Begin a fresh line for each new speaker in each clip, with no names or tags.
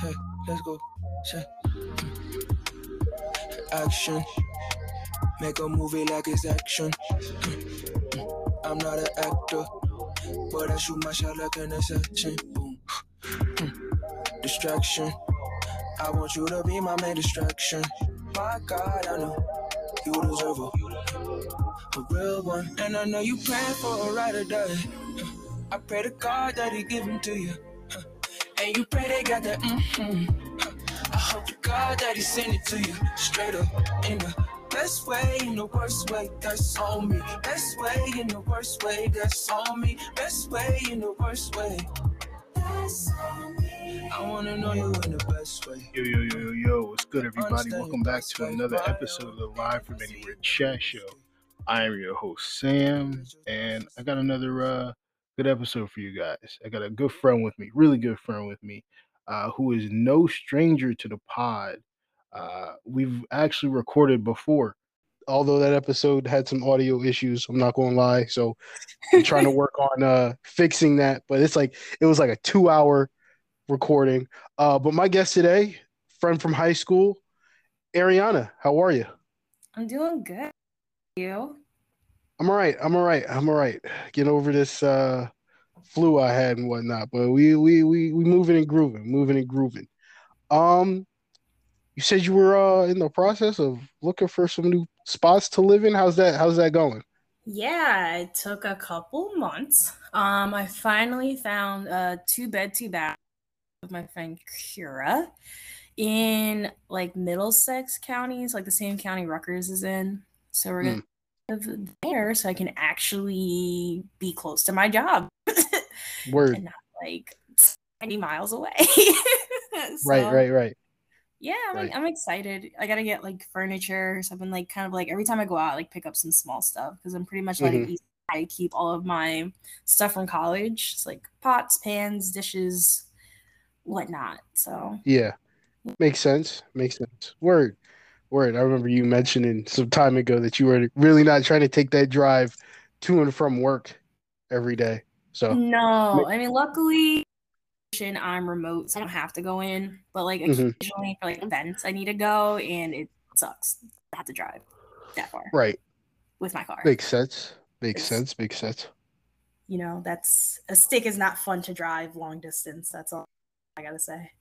Hey, let's go. Say, action. Make a movie like it's action. I'm not an actor, but I shoot my shot like an assassin. Distraction. I want you to be my main distraction. My God, I know you deserve a, a real one, and I know you praying for a ride or die. I pray to God that He give him to you, and you pray they got that. Mm-hmm. I hope to God that He send it to you straight up in the best way, in the worst way. That's on me. Best way, in the worst way. That's on me. Best way, in the worst way. That's on me. I wanna know you in the best way.
Yo, yo, yo, yo, yo, what's good, everybody? Welcome back to another episode of the Live from Anywhere Chat Show. I am your host, Sam, and I got another uh, good episode for you guys. I got a good friend with me, really good friend with me, uh, who is no stranger to the pod. Uh, we've actually recorded before, although that episode had some audio issues. I'm not going to lie, so I'm trying to work on uh, fixing that. But it's like it was like a two hour recording. Uh, but my guest today, friend from high school, Ariana. How are you?
I'm doing good. You?
I'm all right. I'm all right. I'm all right. Getting over this uh, flu I had and whatnot. But we we we we moving and grooving, moving and grooving. Um, you said you were uh in the process of looking for some new spots to live in. How's that? How's that going?
Yeah, it took a couple months. Um, I finally found a two bed, two bath with my friend Kira in like Middlesex counties, like the same county Rutgers is in. So we're gonna live there so I can actually be close to my job.
Word.
and not like 20 miles away.
right,
So,
right, right.
Yeah, I'm,
Right.
I'm excited. I gotta get like furniture. So I've been like kind of like every time I go out, like pick up some small stuff because I'm pretty much like
Mhm.
I keep all of my stuff from college. It's like pots, pans, dishes, whatnot. So
Yeah. Makes sense. Makes sense. Word. Word. I remember you mentioning some time ago that you were really not trying to take that drive to and from work every day. So
no, I mean luckily I'm remote, so I don't have to go in. But like
Mhm.
occasionally for like events I need to go and it sucks. I have to drive that far
right.
with my car.
Makes sense. Makes
It's-
sense. Makes sense.
you know, that's a stick is not fun to drive long distance. That's all I gotta say.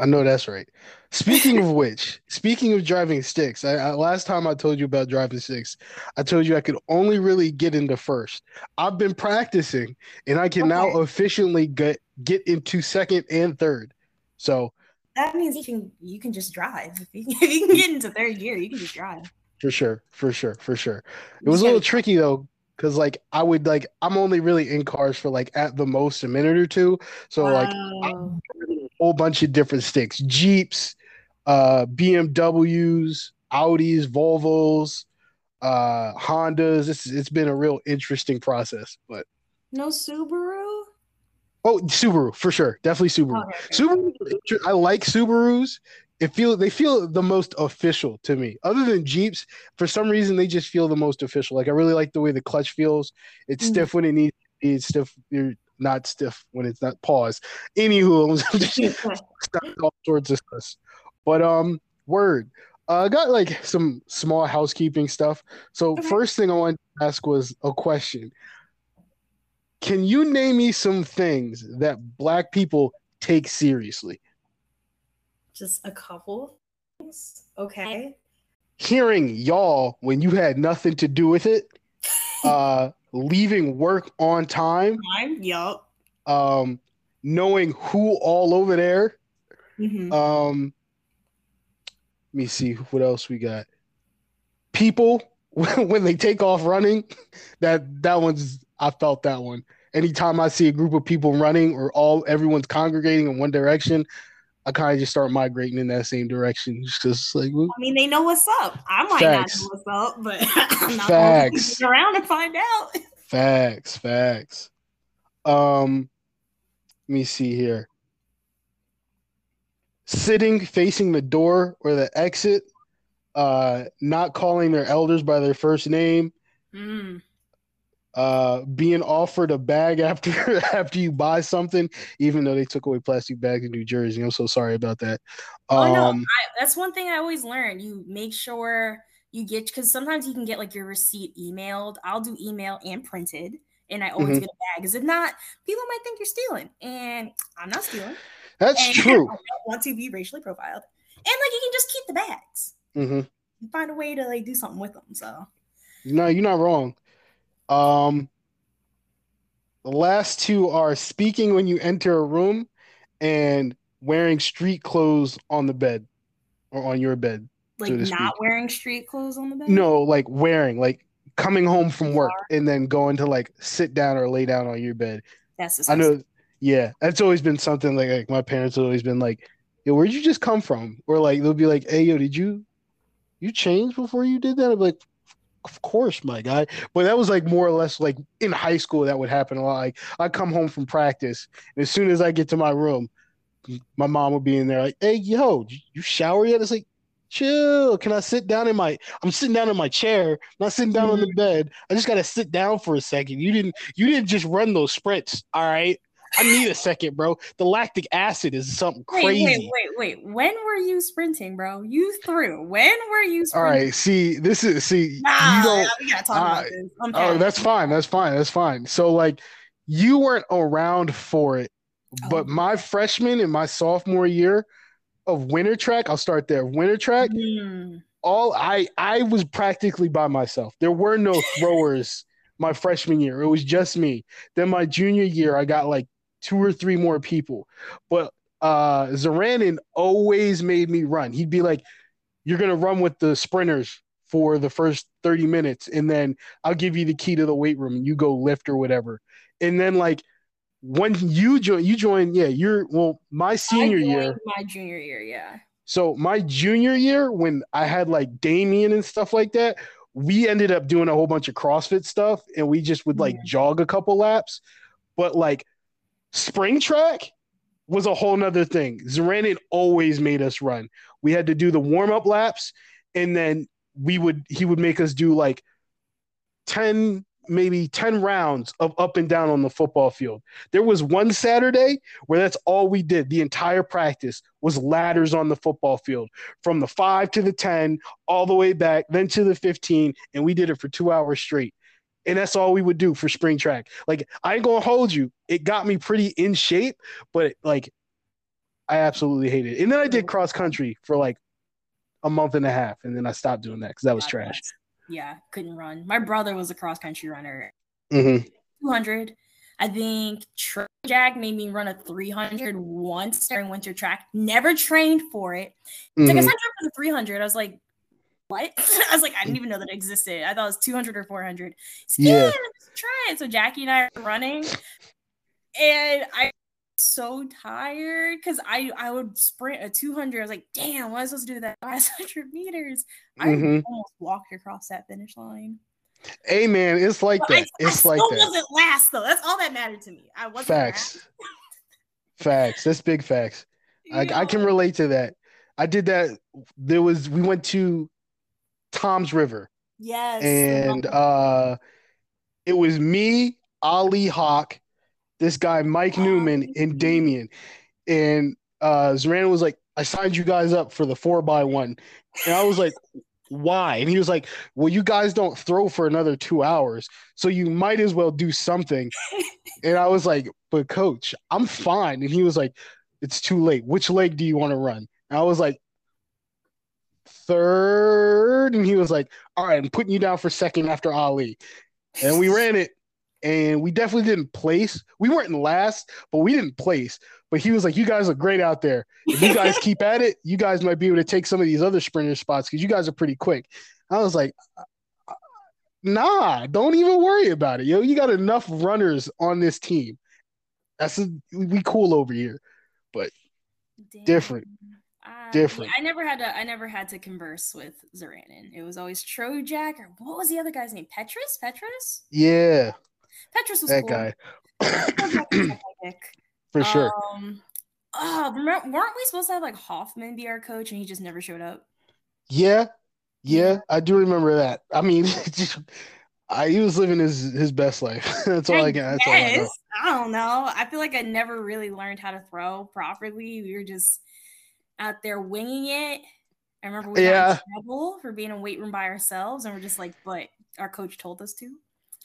I know that's right. Speaking of which, speaking of driving sticks, I, I last time I told you about driving sticks, I told you I could only really get into first. I've been practicing, and I can now
Okay.
efficiently get get into second and third. So
That means you can you can just drive. If you, if you can get into third gear, you can just drive.
for sure, for sure, for sure. It was a little tricky though, because like I would like I'm only really in cars for like at the most a minute or two. So like. Whole bunch of different sticks, Jeeps, uh, BMWs, Audis, Volvos, uh, Hondas. It's it's been a real interesting process. But
no Subaru.
oh, Subaru for sure, definitely Subaru.
Okay, okay.
Subaru, I like Subarus. It feel they feel the most official to me. Other than Jeeps, for some reason they just feel the most official. Like I really like the way the clutch feels. It's
Mm.
stiff when it needs to be. It's stiff. Not stiff when it's not. Pause. Anywho, I'm just start all sorts of stuff. But um, word. Uh, I got like some small housekeeping stuff. So
Okay.
first thing I wanted to ask was a question. Can you name me some things that black people take seriously?
Just a couple. things. Okay.
Hearing y'all when you had nothing to do with it, uh, leaving work on time,
Time. Yup.
um, knowing who all over there,
Mhm.
Um, let me see what else we got. People when they take off running, that that one's I felt that one. Anytime I see a group of people running or all everyone's congregating in one direction, I kind of just start migrating in that same direction. Just 'cause, like whoop.
I mean, they know what's up. I might
Facts.
not know what's up, but I'm not
Facts.
going around and find out.
facts, facts. Um, let me see here. Sitting facing the door or the exit, uh, not calling their elders by their first name,
Mm.
Uh, being offered a bag after after you buy something, even though they took away plastic bags in New Jersey. I'm so sorry about that.
Um, oh no, um, I, that's one thing I always learn. You make sure you get because sometimes you can get like your receipt emailed. I'll do email and printed, and I always mm-hmm. get a bag. Because if not, people might think you're stealing, and I'm not stealing.
That's
and
true.
I don't want to be racially profiled, and like you can just keep the bags.
Mm-hmm.
find a way to like do something with them. So
no, you're not wrong. Um, the last two are speaking when you enter a room and wearing street clothes on the bed or on your bed.
Like so not wearing street clothes on the bed?
No, like wearing, like coming home from work and then going to like sit down or lay down on your bed.
That's
I know. Yeah, that's always been something like, like my parents have always been like, "Yo, where'd you just come from?" Or like they'll be like, "Hey, yo, did you you change before you did that?" I'm like, of course, my guy. But that was like more or less like in high school that would happen a lot. Like I come home from practice, and as soon as I get to my room, my mom would be in there like, "Hey, yo, you shower yet?" It's like, chill. Can I sit down in my? I'm sitting down in my chair, I'm not sitting down on the mm-hmm. bed. I just gotta sit down for a second. You didn't. You didn't just run those sprints. All right. I need a second, bro. The lactic acid is something crazy.
Wait, wait, wait, wait. When were you sprinting, bro? You threw. When were you sprinting?
All right, see, this is see
nah, you don't we gotta talk uh, about this.
oh, that's fine. That's fine. That's fine. So like you weren't around for it, oh. but my freshman and my sophomore year of winter track, I'll start there. Winter track, mm. all I I was practically by myself. There were no throwers my freshman year. It was just me. Then my junior year, I got like two or three more people. But uh Zaranin always made me run. He'd be like, You're gonna run with the sprinters for the first 30 minutes, and then I'll give you the key to the weight room and you go lift or whatever. And then like when you join you join, yeah, you're well, my senior year.
My junior year, yeah.
So my junior year, when I had like Damien and stuff like that, we ended up doing a whole bunch of CrossFit stuff and we just would like yeah. jog a couple laps. But like Spring track was a whole nother thing. Zaranin always made us run. We had to do the warm up laps, and then we would he would make us do like 10 maybe 10 rounds of up and down on the football field. There was one Saturday where that's all we did. The entire practice was ladders on the football field from the 5 to the 10 all the way back then to the 15 and we did it for 2 hours straight and that's all we would do for spring track. Like I ain't gonna hold you. It got me pretty in shape, but like I absolutely hated it. And then I did cross country for like a month and a half, and then I stopped doing that because that was yeah, trash.
Yeah, couldn't run. My brother was a cross country runner.
Mm-hmm.
200. I think Jack made me run a 300 once during winter track. Never trained for it. It's mm-hmm. like I signed up for the 300. I was like, what? I was like, I didn't even know that existed. I thought it was 200 or 400. yeah, yeah try it. So Jackie and I are running, and I so tired because I I would sprint a 200. I was like, damn, what am I supposed to do that last 100 meters? Mm-hmm. I almost walked across that finish line.
Hey man, it's like but that. I, it's I like that.
wasn't last though. That's all that mattered to me. I wasn't
facts. facts. That's big facts. I, I can relate to that. I did that. There was we went to Toms River.
Yes.
And uh it was me, Ali Hawk, this guy Mike Newman, and Damien. And uh Zoran was like, I signed you guys up for the four by one. And I was like, why? And he was like, Well, you guys don't throw for another two hours, so you might as well do something. and I was like, But coach, I'm fine. And he was like, It's too late. Which leg do you want to run? And I was like, third. And he was like, All right, I'm putting you down for second after Ali. And we ran it. And we definitely didn't place. We weren't in last, but we didn't place. But he was like, You guys are great out there. If you guys keep at it, you guys might be able to take some of these other sprinter spots because you guys are pretty quick. I was like, Nah, don't even worry about it. Yo, you got enough runners on this team. That's a, we cool over here. But Damn. different different.
I never had to. I never had to converse with Zaranin. It was always Trojak or what was the other guy's name? Petrus. Petrus.
Yeah.
Petrus was
that
cool.
guy. For sure.
Um, oh, remember, weren't we supposed to have like Hoffman be our coach and he just never showed up?
Yeah, yeah, I do remember that. I mean, I, he was living his his best life. that's all I, I can. That's all I, know.
I don't know. I feel like I never really learned how to throw properly. We were just out there winging it. I remember we yeah. got in trouble for being in weight room by ourselves, and we're just like, but our coach told us to.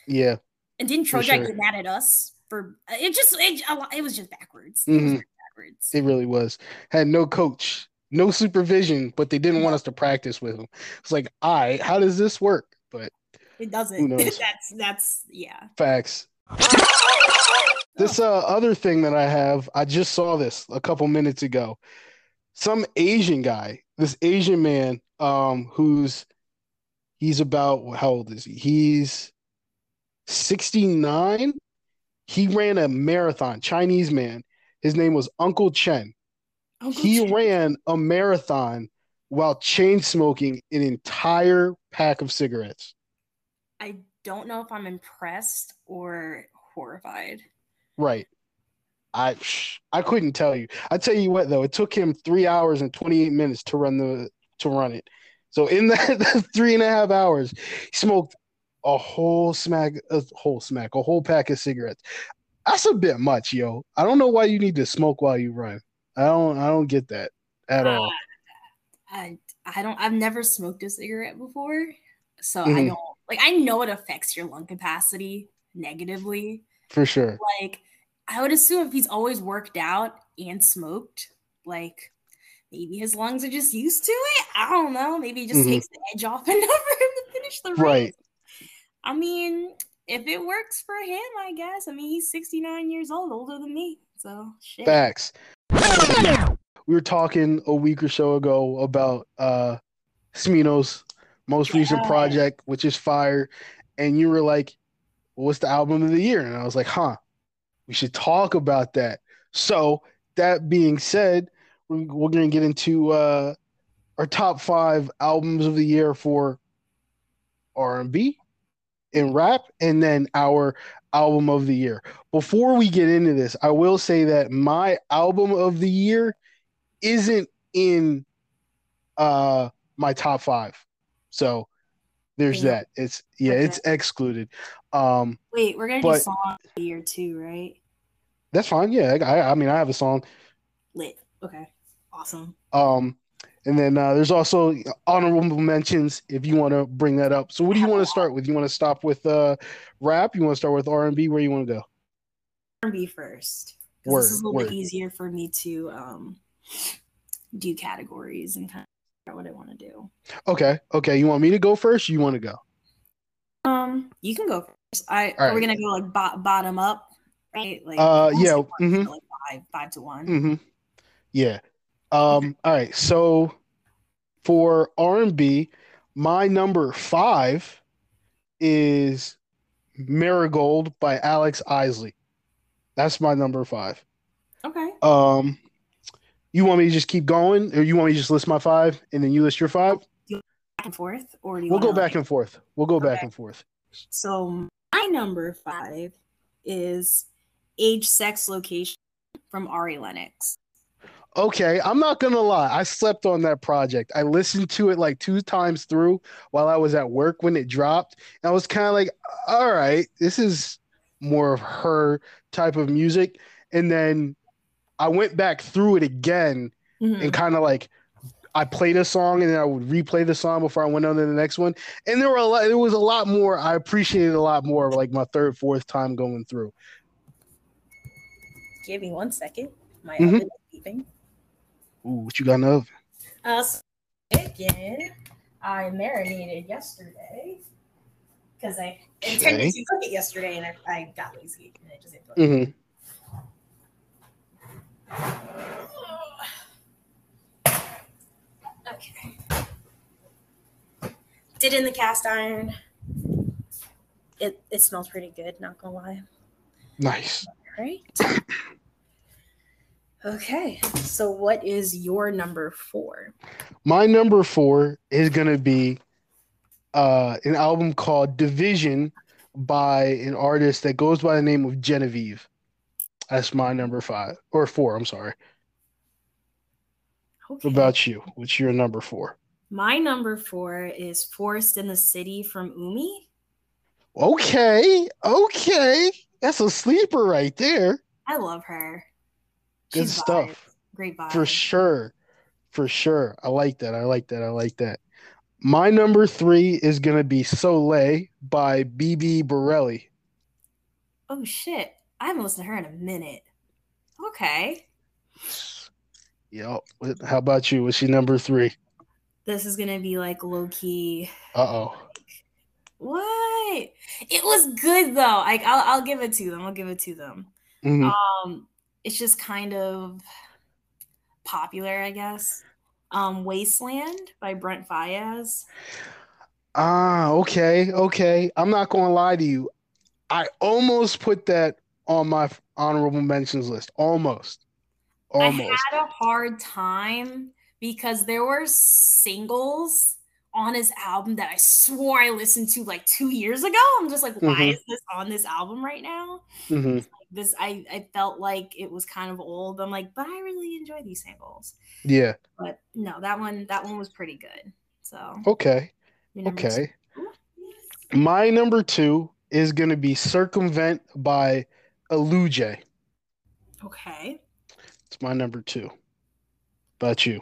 Yeah.
And didn't Trojack sure. get mad at us for it? Just it, it was just backwards. Mm-hmm. It was
backwards. It really was. Had no coach, no supervision, but they didn't want us to practice with him. It's like, all right, how does this work? But
it doesn't. that's that's yeah.
Facts. This uh, other thing that I have, I just saw this a couple minutes ago. Some Asian guy, this Asian man, um, who's he's about how old is he? He's 69. He ran a marathon, Chinese man. His name was Uncle Chen. Uncle he Chen. ran a marathon while chain smoking an entire pack of cigarettes.
I don't know if I'm impressed or horrified.
Right. I I couldn't tell you. I tell you what though, it took him three hours and twenty eight minutes to run the to run it. So in that, that three and a half hours, he smoked a whole smack, a whole smack, a whole pack of cigarettes. That's a bit much, yo. I don't know why you need to smoke while you run. I don't. I don't get that at uh, all.
I I don't. I've never smoked a cigarette before, so mm-hmm. I don't like. I know it affects your lung capacity negatively
for sure.
Like I would assume if he's always worked out and smoked, like maybe his lungs are just used to it. I don't know. Maybe it just mm-hmm. takes the edge off enough for him to finish the race. Right. I mean, if it works for him, I guess. I mean, he's 69 years old, older than me. So shit.
Facts. We were talking a week or so ago about uh Smino's most yeah. recent project, which is Fire. And you were like, what's the album of the year? And I was like, huh, we should talk about that. So that being said, we're, going to get into uh, our top five albums of the year for R&B and rap, and then our album of the year. Before we get into this, I will say that my album of the year isn't in uh, my top five. So there's yeah. that. It's yeah, okay. it's excluded. Um
Wait, we're gonna but, do song of the year too, right?
That's fine. Yeah, I, I mean, I have a song.
Lit. Okay. Awesome.
Um, and then uh, there's also honorable mentions if you want to bring that up. So, what do you want to start with? You want to stop with uh, rap? You want to start with R and B? Where you want to go? R
and B first. Word, this is a little word. bit easier for me to um, do categories and kind of what I want to do.
Okay. Okay. You want me to go first? you want to go?
Um, you can go first. I right. are we gonna go like bo- bottom up? right? Like,
uh, yeah, mm-hmm.
like five, five to one.
Mm-hmm. Yeah. Um. All right. So for R and B, my number five is Marigold by Alex Isley. That's my number five.
Okay.
Um, you want me to just keep going, or you want me to just list my five and then you list your five?
Back and forth, or
we'll go back and forth. We'll go okay. back and forth.
So my number five is age, sex, location from Ari Lennox.
Okay, I'm not gonna lie. I slept on that project. I listened to it like two times through while I was at work when it dropped. And I was kind of like, all right, this is more of her type of music. And then I went back through it again mm-hmm. and kind of like I played a song and then I would replay the song before I went on to the next one. And there were a lot, there was a lot more. I appreciated a lot more like my third, fourth time going through.
Give me one second. My mm-hmm. oven is beeping.
Ooh, what you got in the oven?
Uh, chicken. I marinated yesterday because I intended okay. to cook it yesterday and I, I got lazy and I just didn't mm-hmm. Did in the cast iron. It it smells pretty good, not gonna lie.
Nice.
Right. Okay. So what is your number four?
My number four is gonna be uh an album called Division by an artist that goes by the name of Genevieve. That's my number five or four, I'm sorry. Okay. What about you? What's your number four?
My number four is Forest in the City from Umi.
Okay, okay, that's a sleeper right there.
I love her.
Good
She's
stuff.
vibes. Great vibe.
For sure. For sure. I like that. I like that. I like that. My number three is going to be Soleil by BB Borelli.
Oh shit. I haven't listened to her in a minute. Okay.
What- how about you? Was she number three?
This is gonna be like low key.
Uh oh.
What? It was good though. Like I'll I'll give it to them. I'll give it to them.
Mhm.
Um, it's just kind of popular, I guess. Um, Wasteland by Brent Faiyaz.
Ah, okay, okay. I'm not going to lie to you. I almost put that on my honorable mentions list. Almost. Almost.
I had a hard time because there were singles on his album that I swore I listened to like two years ago. I'm just like, why
Mhm.
is this on this album right now?
hmm
Like this, I, I felt like it was kind of old. I'm like, but I really enjoy these singles.
Yeah.
But no, that one, that one was pretty good. So
Okay.
number two.
Okay. My number two is to be Circumvent by Aluje.
Okay.
It's my number two. About you.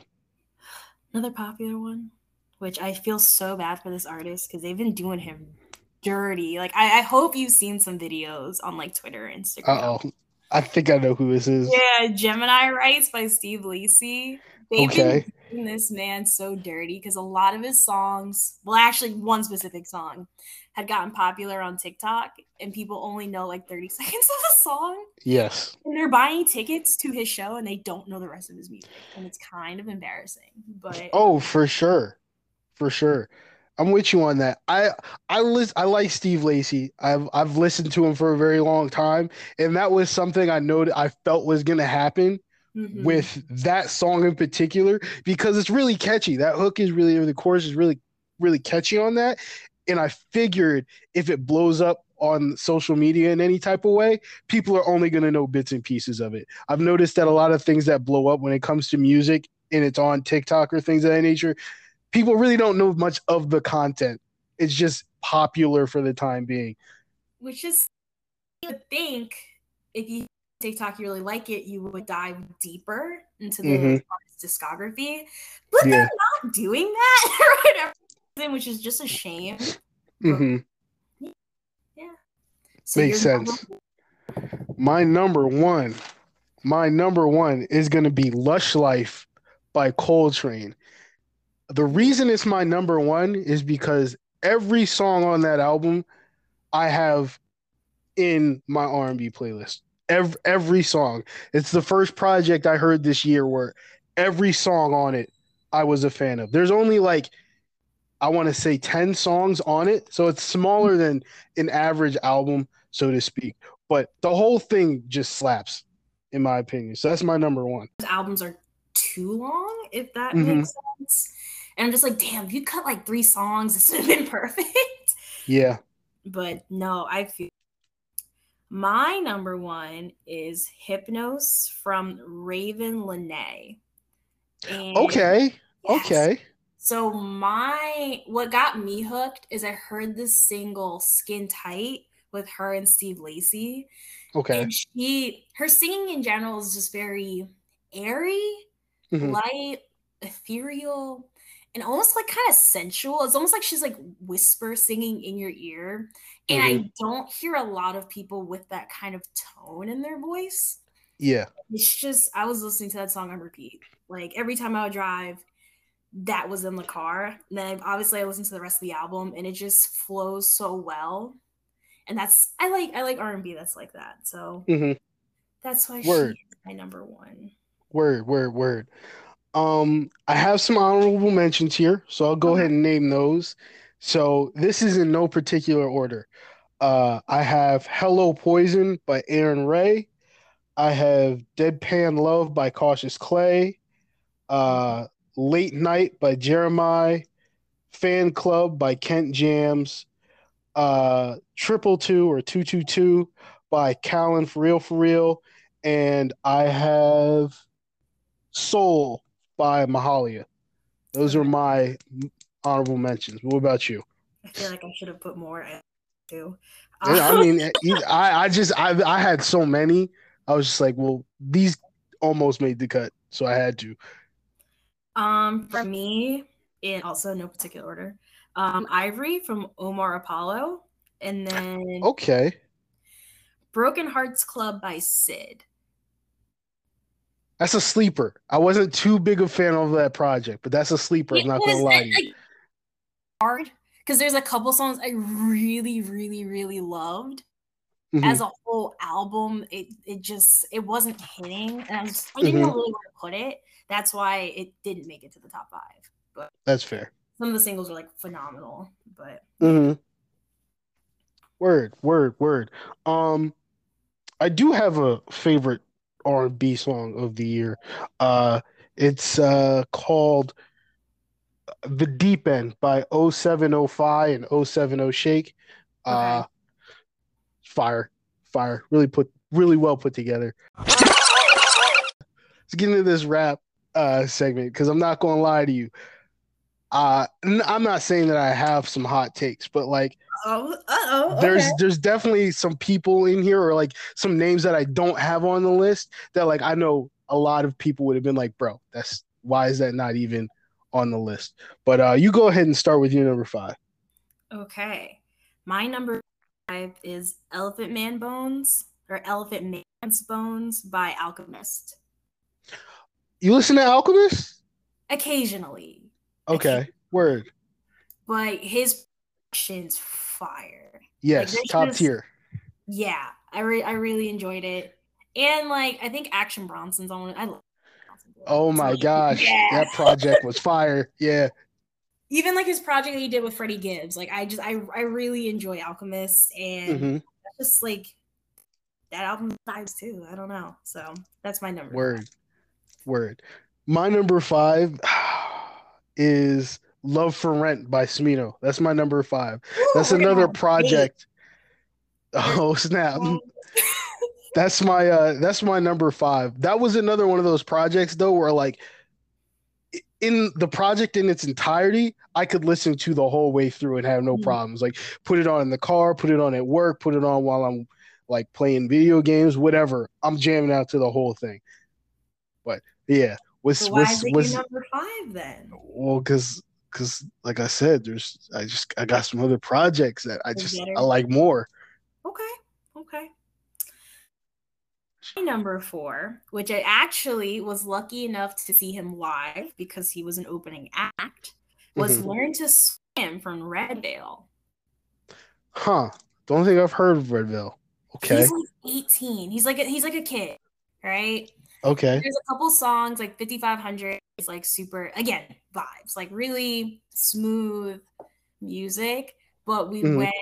Another popular one, which I feel so bad for this artist because they've been doing him dirty. Like I, I hope you've seen some videos on like Twitter, and Instagram.
Oh. I think I know who this is.
Yeah, Gemini Rights by Steve Lacy. They've
Okay.
been this man so dirty because a lot of his songs, well, actually, one specific song had gotten popular on TikTok, and people only know like 30 seconds of the song.
Yes.
And they're buying tickets to his show and they don't know the rest of his music. And it's kind of embarrassing. But
Oh, for sure. For sure. I'm with you on that. I I list I like Steve Lacy. I've I've listened to him for a very long time, and that was something I know I felt was gonna happen
Mhm.
with that song in particular because it's really catchy. That hook is really or the chorus is really really catchy on that. And I figured if it blows up on social media in any type of way, people are only going to know bits and pieces of it. I've noticed that a lot of things that blow up when it comes to music and it's on TikTok or things of that nature, people really don't know much of the content. It's just popular for the time being.
which is you would think if you TikTok you really like it, you would dive deeper into the
Mhm.
artist's discography. But
Yeah.
they're not doing that right which is just a shame.
Mm-hmm.
So
Makes
your number-
sense. My number one, my number one is going to be Lush Life by Coltrane. The reason it's my number one is because every song on that album I have in my R&B playlist. Every, every song. It's the first project I heard this year where every song on it I was a fan of. There's only like I want to say 10 songs on it, so it's smaller than an average album, so to speak. But the whole thing just slaps, in my opinion. So that's my number one.
albums are too long, if that
Mhm.
makes sense. And I'm just like, damn, if you cut like three songs, this would have been perfect.
Yeah.
But no, I feel my number one is Hypnos from Raveena. And
Okay.
Yes.
Okay.
So my what got me hooked is I heard this single Skin Tight with her and Steve Lacy.
Okay.
And she her singing in general is just very airy,
Mhm.
light, ethereal, and almost like kind of sensual. It's almost like she's like whisper singing in your ear. And I don't hear a lot of people with that kind of tone in their voice.
Yeah.
It's just I was listening to that song on repeat. Like every time I would drive, that was in the car. And then obviously I listened to the rest of the album and it just flows so well. And that's I like I like R&B that's like that. So
hmm
that's why
Word.
she's my number one.
Word, word, word. Um, I have some honorable mentions here, so I'll go
Okay.
ahead and name those. So this is in no particular order. Uh, I have Hello Poison by Aaron Ray. I have Deadpan Love by Cautious Clay. Uh, Late Night by Jeremiah. Fan Club by Kent Jamz. Uh, Triple Two or Two Two Two by Callan For Real For Real. And I have Soul by Mahalia. Those are my honorable mentions. What about you?
I feel like I should have put more. I to.
Yeah, I mean, eh, I I just I I had so many. I was just like, well, these almost made the cut, so I had to.
Um, for me, in also no particular order, um, Ivory from Omar Apollo, and then
Okay.
Broken Hearts Club by Syd.
That's a sleeper. I wasn't too big a fan of that project, but that's a sleeper. I'm
It
not gonna lie to you.
Hard because there's a couple songs I really, really, really loved.
Mhm.
As a whole album, it it just it wasn't hitting, and I, was, I didn't know
Mhm.
really where to put it. That's why it didn't make it to the top five. But
That's fair.
some of the singles are like phenomenal. But
hmm Word, word, word. Um, I do have a favorite R&B song of the year. Uh, it's uh called "The Deep End" by 0705 and 070 Shake. Uh, fire, fire. Really put, really well put together. Let's get into this rap uh segment because I'm not gonna lie to you. Uh, n- I'm not saying that I have some hot takes, but like
oh, oh,
there's there's definitely some people in here or like some names that I don't have on the list that like I know a lot of people would have been like, bro, that's why is that not even on the list? But uh you go ahead and start with your number five.
Okay. My number five is Elephant Man Bones or Elephant Man's Bones by Alchemist.
You listen to Alchemist?
Occasionally.
Okay, word.
But his production's fire.
Yes,
there's
top
just-
tier.
Yeah. I re- I really enjoyed it. And like I think Action Bronson's on it. I love.
Oh my gosh,
Yeah.
that project was fire. Yeah,
Even like his project that he did with Freddie Gibbs. Like I just I I really enjoy Alchemist and
hmm
just like that album vibes too. I don't know. So that's my number.
word, word. My number five is "Love for Rent" by Smino. That's my number five.
Ooh,
That's another project. Oh snap! That's my uh that's my number five. That was another one of those projects though where like in the project in its entirety, I could listen to the whole way through and have no
Mhm.
problems. Like put it on in the car, put it on at work, put it on while I'm like playing video games, whatever. I'm jamming out to the whole thing. But yeah, was
So why
was
is it
was
number five then?
well because because like I said, there's I just I got some other projects that I just. I like more.
Okay. My number four, which I actually was lucky enough to see him live because he was an opening act, was
Mhm.
Learn to Swim from Redveil.
Huh. Don't think I've heard of Redveil. Okay.
He's like 18. He's like a, he's like a kid, right?
Okay.
There's a couple songs like 5500 is like super again vibes, like really smooth music. But we
Mhm.
went,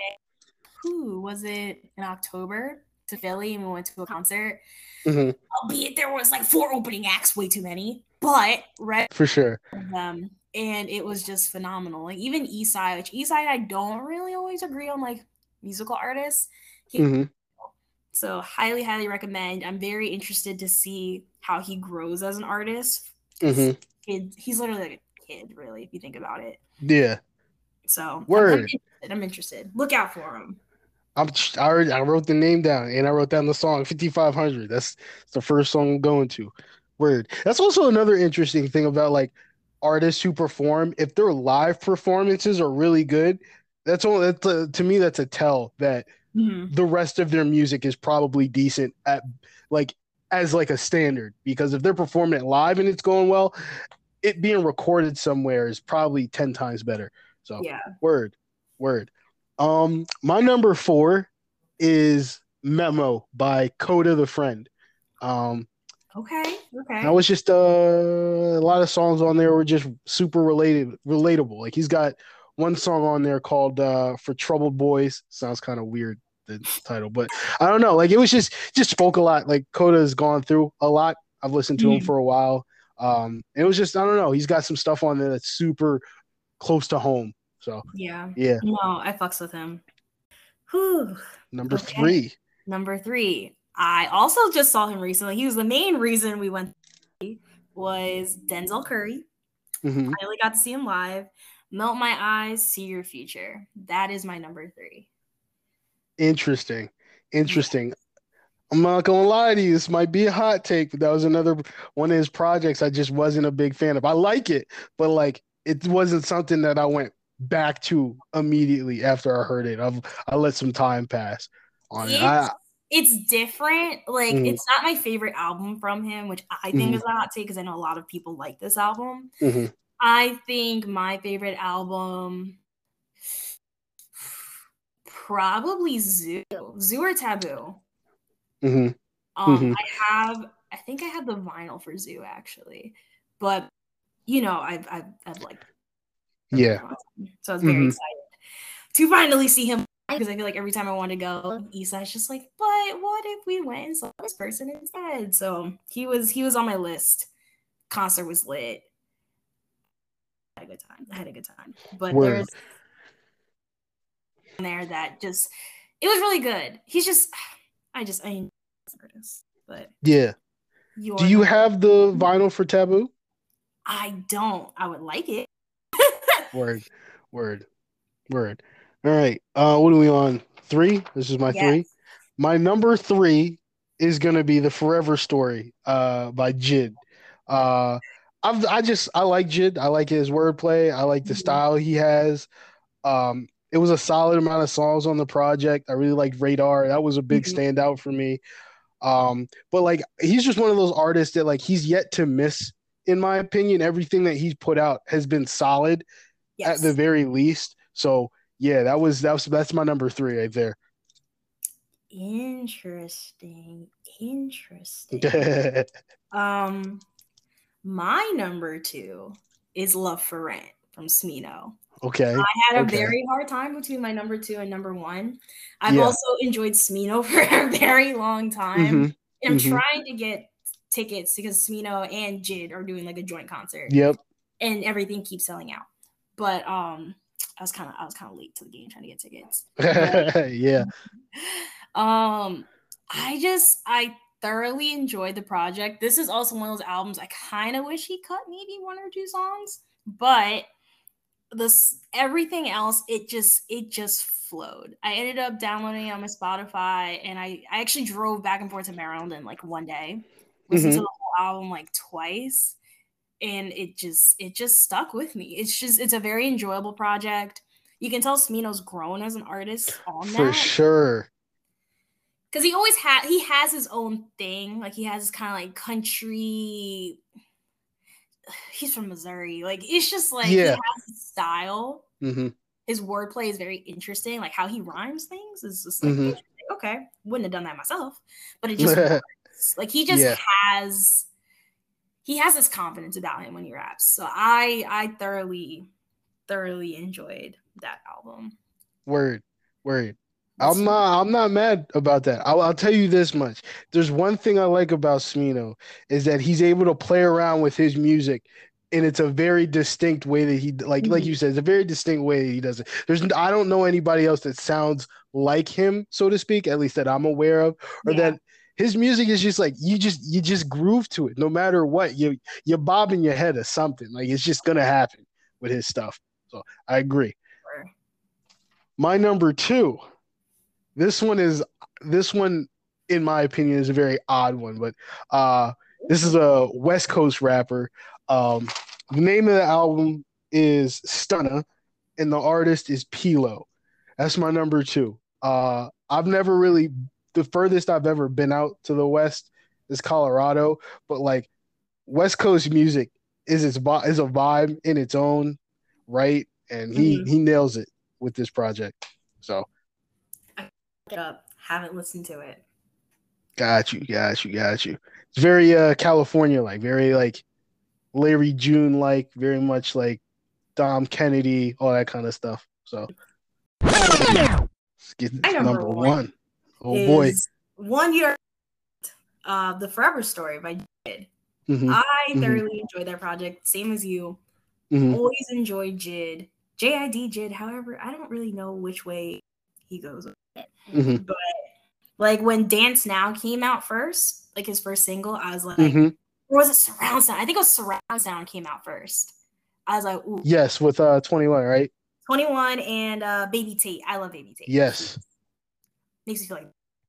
who was it in October to Philly and we went to a concert.
Mhm.
Albeit there was like four opening acts, way too many, but right
For sure.
them and it was just phenomenal. Like even Eastside, which Eastside I don't really always agree on like musical artists. He,
hmm
so highly, highly recommend. I'm very interested to see how he grows as an artist.
hmm
Kid, he's literally like a kid, really, if you think about it.
Yeah.
So I'm- I'm,
Word.
interested. I'm interested. Look out for him.
I'm I already I wrote the name down and I wrote down the song 5500. That's the first song I'm going to. Word. That's also another interesting thing about like artists who perform. If their live performances are really good, that's all that's a, to me that's a tell that
Mhm.
the rest of their music is probably decent at like as like a standard because if they're performing it live and it's going well, it being recorded somewhere is probably 10 times better. So
Yeah.
word, word. Um, my number four is Memo by Kota the Friend. Um,
Okay. Okay.
that was just uh, a lot of songs on there were just super related, relatable. Like he's got one song on there called uh, "For Troubled Boys." Sounds kind of weird the title, but I don't know. Like it was just just spoke a lot. Like Kota has gone through a lot. I've listened to him
Mhm.
for a while. Um, it was just I don't know. He's got some stuff on there that's super close to home. So
yeah.
yeah,
No, I fucks with him. Whew.
number
Okay.
three.
Number three. I also just saw him recently. He was the main reason we went was Denzel Curry.
hmm
I only got to see him live. Melt my eyes, see your future. That is my number three.
Interesting. Interesting. I'm not gonna lie to you. This might be a hot take, but that was another one of his projects I just wasn't a big fan of. I like it, but like it wasn't something that I went back to immediately after I heard it. I've I let some time pass on it. I,
it's different. Like mm-hmm. it's not my favorite album from him, which I think mm-hmm. is a hot take because I know a lot of people like this album. Mm-hmm. I think my favorite album probably ZUU, ZUU or Taboo. Mm-hmm. Um, mm-hmm. I have, I think I have the vinyl for ZUU actually, but you know, I've, I've, I've like,
yeah.
So I was very mm-hmm. excited to finally see him because I feel like every time I want to go, Isai's just like, but what if we went and saw this person instead? So he was he was on my list. Concert was lit. I had a good time. I had a good time. But Word. there's there that just it was really good. He's just I just I mean artist, but
yeah. Do you have the vinyl for Taboo?
I don't. I would like it.
Word, word, word. All right. Uh, what are we on? Three. This is my yes. three. My number three is gonna be the Forever Story uh, by Jid. Uh, I've, I just I like Jid. I like his wordplay. I like the mm-hmm. style he has. Um, it was a solid amount of songs on the project. I really liked Raydar. That was a big mm-hmm. standout for me. Um, but like he's just one of those artists that like he's yet to miss, in my opinion. Everything that he's put out has been solid yes. at the very least. So yeah, that was that was that's my number three right there.
Interesting. Interesting. um my number two is Love for Rent from Smino.
Okay. I
had a
okay.
very hard time between my number two and number one. I've yeah. also enjoyed Smino for a very long time. Mm-hmm. I'm mm-hmm. trying to get tickets because Smino and Jid are doing like a joint concert.
Yep.
And everything keeps selling out. But um I was kind of I was kind of late to the game trying to get tickets.
yeah.
Um I just I thoroughly enjoyed the project. This is also one of those albums I kind of wish he cut maybe one or two songs, but this everything else it just it just flowed. I ended up downloading it on my Spotify and I I actually drove back and forth to Maryland in like one day. Listened mm-hmm. to the whole album like twice and it just it just stuck with me. It's just it's a very enjoyable project. You can tell Smino's grown as an artist on that.
For sure.
Cause he always had he has his own thing. Like he has kind of like country he's from Missouri. Like it's just like yeah. he has his style. Mm-hmm. His wordplay is very interesting. Like how he rhymes things is just like mm-hmm. okay. Wouldn't have done that myself, but it just like he just yeah. has he has this confidence about him when he raps. So I I thoroughly thoroughly enjoyed that album.
Word, word. I'm not. I'm not mad about that. I'll, I'll, tell you this much. There's one thing I like about Smino is that he's able to play around with his music, and it's a very distinct way that he like. Mm-hmm. Like you said, it's a very distinct way that he does it. There's. I don't know anybody else that sounds like him, so to speak. At least that I'm aware of, or yeah. that his music is just like you just you just groove to it no matter what you you're bobbing your head or something like it's just gonna happen with his stuff so i agree my number two this one is this one, in my opinion, is a very odd one, but uh, this is a West Coast rapper. Um, the name of the album is Stunna, and the artist is Pilo. That's my number two. Uh, I've never really the furthest I've ever been out to the West is Colorado, but like West Coast music is its is a vibe in its own right, and he mm-hmm. he nails it with this project. So
it up. Haven't listened to it.
Got you, got you, got you. It's very uh California like, very like Larry June like, very much like Dom Kennedy, all that kind of stuff. So let's get number, number one. one. Oh boy.
One year uh The Forever Story by Jid. Mm-hmm. I mm-hmm. thoroughly mm-hmm. enjoyed that project, same as you. Mm-hmm. Always enjoyed Jid. JID Jid, however, I don't really know which way he goes Mm-hmm. But like when Dance Now came out first, like his first single, I was like, mm-hmm. or was it Surround Sound? I think it was Surround Sound came out first. I was like, ooh.
Yes, with uh 21, right?
21 and uh Baby Tate. I love Baby Tate.
Yes.
Makes me feel like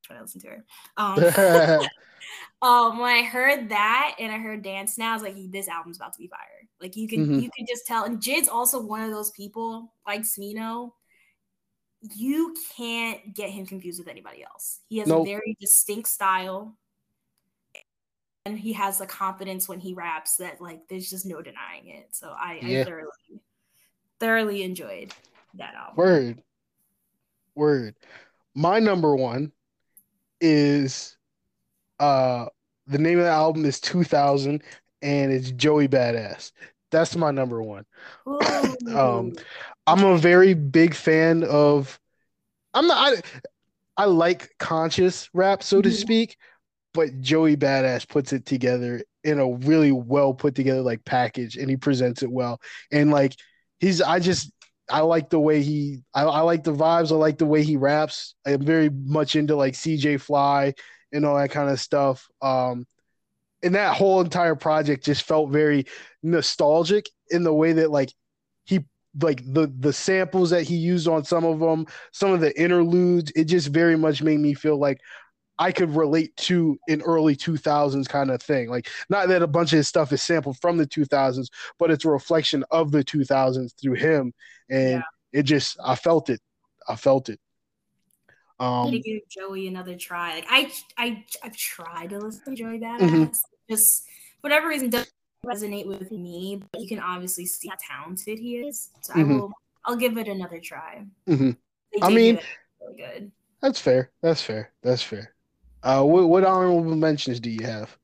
when I listen to her. Um, um, when I heard that and I heard Dance Now, I was like, this album's about to be fire. Like you can mm-hmm. you can just tell. And JID's also one of those people like Smino. You can't get him confused with anybody else. He has nope. a very distinct style. And he has the confidence when he raps that like there's just no denying it. So I, yeah. I thoroughly thoroughly enjoyed that album.
Word. Word. My number one is uh the name of the album is 2000 and it's Joey Badass. That's my number one. um I'm a very big fan of I'm not I, I like conscious rap so to mm-hmm. speak, but Joey Badass puts it together in a really well put together like package and he presents it well. And like he's I just I like the way he I, I, like the vibes. I like the way he raps. I'm very much into like CJ Fly and all that kind of stuff. Um and that whole entire project just felt very nostalgic in the way that like he like the the samples that he used on some of them, some of the interludes, it just very much made me feel like I could relate to an early 2000s kind of thing. Like, not that a bunch of his stuff is sampled from the 2000s, but it's a reflection of the 2000s through him. And yeah. it just, I felt it. I felt it.
Um, to give Joey another try. Like I, I, I've tried to listen to Joey Badass. Mm-hmm. Just whatever reason doesn't resonate with me, but you can obviously see how talented he is. So mm-hmm. I will. I'll give it another try.
Mm-hmm. I mean, really good. That's fair. That's fair. That's fair. Uh, what, what honorable mentions do you have?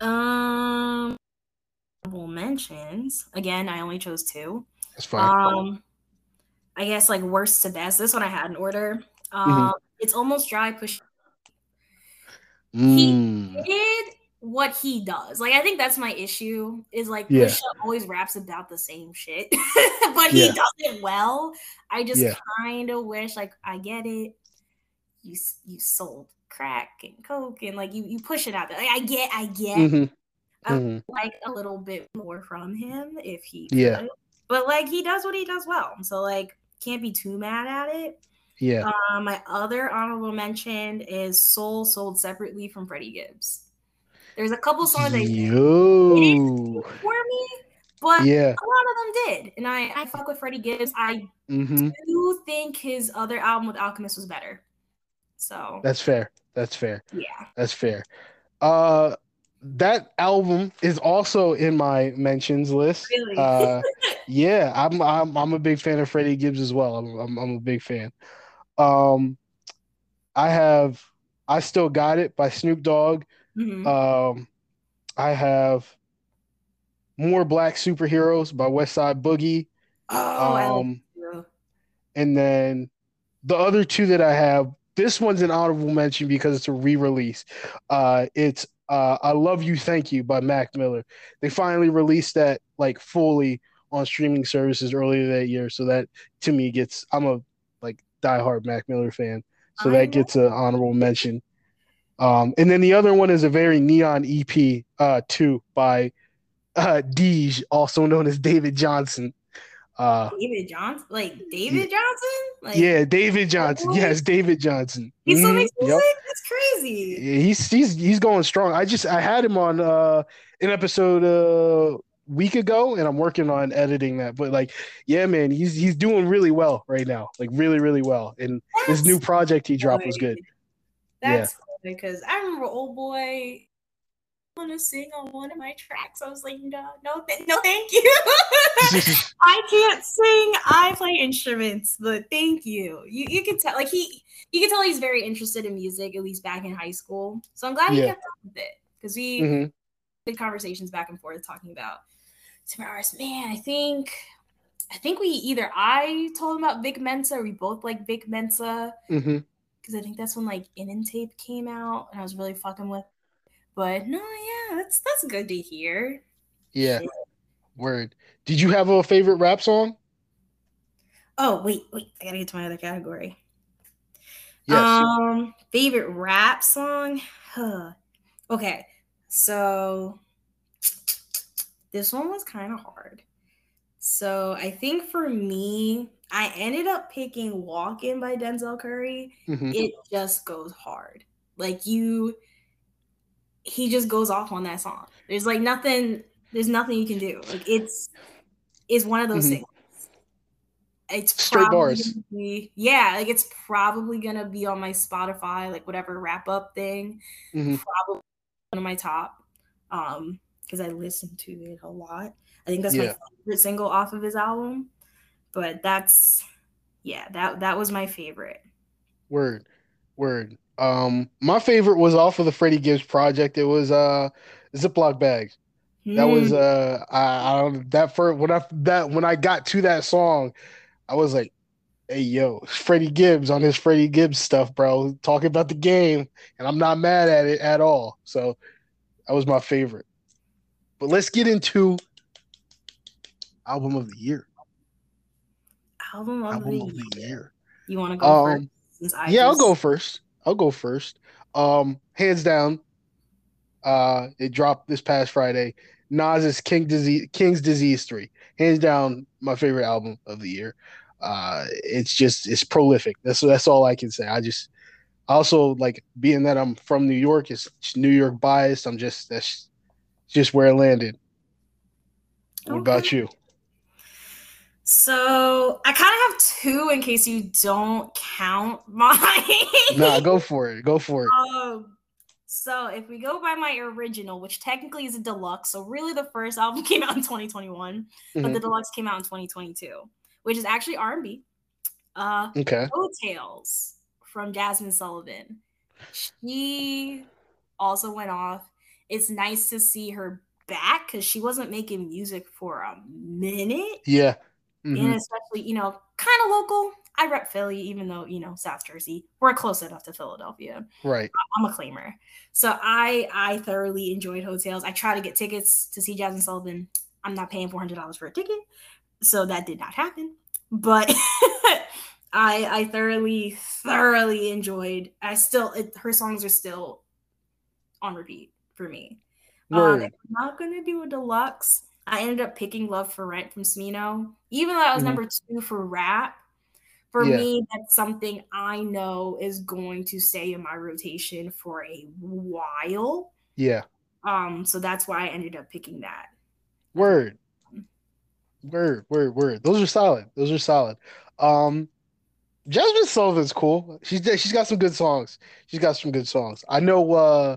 Um, honorable mentions. Again, I only chose two.
That's fine. Um,
I guess like worst to best. This one I had in order. Um, mm-hmm. it's almost dry. Push. Mm. He did what he does. Like I think that's my issue. Is like yeah. Pusha always raps about the same shit, but he yeah. does it well. I just yeah. kind of wish like I get it. You you sold crack and coke and like you you push it out there. Like, I get, I get. Mm-hmm. I mm-hmm. like a little bit more from him if he
yeah. Could.
But like he does what he does well, so like can't be too mad at it.
Yeah.
Um, my other honorable mention is Soul sold separately from Freddie Gibbs. There's a couple songs that
Yo.
for me, but yeah. a lot of them did. And I, I fuck with Freddie Gibbs. I mm-hmm. do think his other album with Alchemist was better. So
that's fair. That's fair.
Yeah.
That's fair. Uh that album is also in my mentions list.
Really?
Uh, yeah, I'm, I'm I'm a big fan of Freddie Gibbs as well. I'm I'm, I'm a big fan. Um, I have I still got it by Snoop Dogg. Mm-hmm. Um, I have more Black Superheroes by Westside Boogie.
Oh, um,
and then the other two that I have this one's an honorable mention because it's a re-release. Uh, it's uh, "I Love You, Thank You" by Mac Miller. They finally released that like fully on streaming services earlier that year, so that to me gets. I'm a like diehard Mac Miller fan, so I that gets an honorable mention. Um, and then the other one is a very neon EP, uh, too by uh, Deej, also known as David Johnson.
Uh, David Johnson, like David Johnson, like
yeah, David Johnson. Yes, David Johnson.
He still mm-hmm. makes music. Yep. That's crazy.
Yeah, he's he's he's going strong. I just I had him on uh an episode uh week ago, and I'm working on editing that. But like, yeah, man, he's he's doing really well right now. Like really, really well. And That's his new project he dropped was good.
That's yeah. because I remember old boy want to sing on one of my tracks. I was like, no, no, th- no, thank you. I can't sing. I play instruments, but thank you. You you can tell, like he, you can tell he's very interested in music, at least back in high school. So I'm glad yeah. he kept up with it because we mm-hmm. did conversations back and forth talking about artists. Man, I think. I think we either I told him about Vic Mensa or we both like Vic Mensa. Because mm-hmm. I think that's when like Innanetape came out and I was really fucking with but no, yeah, that's that's good to hear.
Yeah. Word. Did you have a favorite rap song?
Oh, wait, wait. I gotta get to my other category. Yes. Um, favorite rap song? Huh. Okay. So this one was kind of hard. So I think for me, I ended up picking Walkin' by Denzel Curry.
Mhm.
It just goes hard. Like you he just goes off on that song. There's like nothing there's nothing you can do. Like it's it's one of those
Mhm.
things. It's
Straight bars.
be- yeah, like it's probably gonna be on my Spotify, like whatever wrap up thing.
Mhm.
Probably one of my top. Um, because I listen to it a lot. I think that's my favorite single off of his album. But that's yeah, that that was my favorite.
Word, word. Um, my favorite was off of the Freddie Gibbs project. It was uh Ziploc bags. That was
Mm,
uh I, I don't that for when I that when I got to that song, I was like, hey yo, Freddie Gibbs on his Freddie Gibbs stuff, bro. Talking about the game, and I'm not mad at it at all. So that was my favorite. But let's get into album of the year.
album of,
Album
the,
of the
year.
year.
You want to go first?
Um,
I
yeah, I'll go first. I'll go first. Um, hands down. Uh, it dropped this past Friday. Nas's King Disease, King's Disease Three, hands down my favorite album of the year. Uh, it's just it's prolific. That's that's all I can say. I just also like being that I'm from New York. It's New York biased. I'm just that's just where it landed. What about you?
So I kind of have two in case you don't count mine.
Nah, go for it. Go for it.
Um, so if we go by my original, which technically is a deluxe, so really the first album came out in 2021, but
Mhm.
the deluxe came out in 2022, which is actually R&B. Uh,
Okay.
Heaux Tales from Jazmine Sullivan. She also went off. It's nice to see her back because she wasn't making music for a minute
Yeah. Mhm.
and especially you know kind of local i rep philly even though you know south jersey we're close enough to philadelphia
Right.
i'm a claimer so i i thoroughly enjoyed Heaux Tales i try to get tickets to see Jazmine Sullivan i'm not paying $400 for a ticket so that did not happen but i i thoroughly thoroughly enjoyed i still it, her songs are still on repeat for me um. I'm not gonna do a deluxe. I ended up picking "Love for Rent" from Smino, even though I was
Mhm.
number two for rap. For
Yeah.
me, that's something I know is going to stay in my rotation for a while.
Yeah.
Um, so that's why I ended up picking that.
Word. Word, word, word. Those are solid. Those are solid. Um, Jazmine Sullivan's cool. She's she's got some good songs. She's got some good songs. I know uh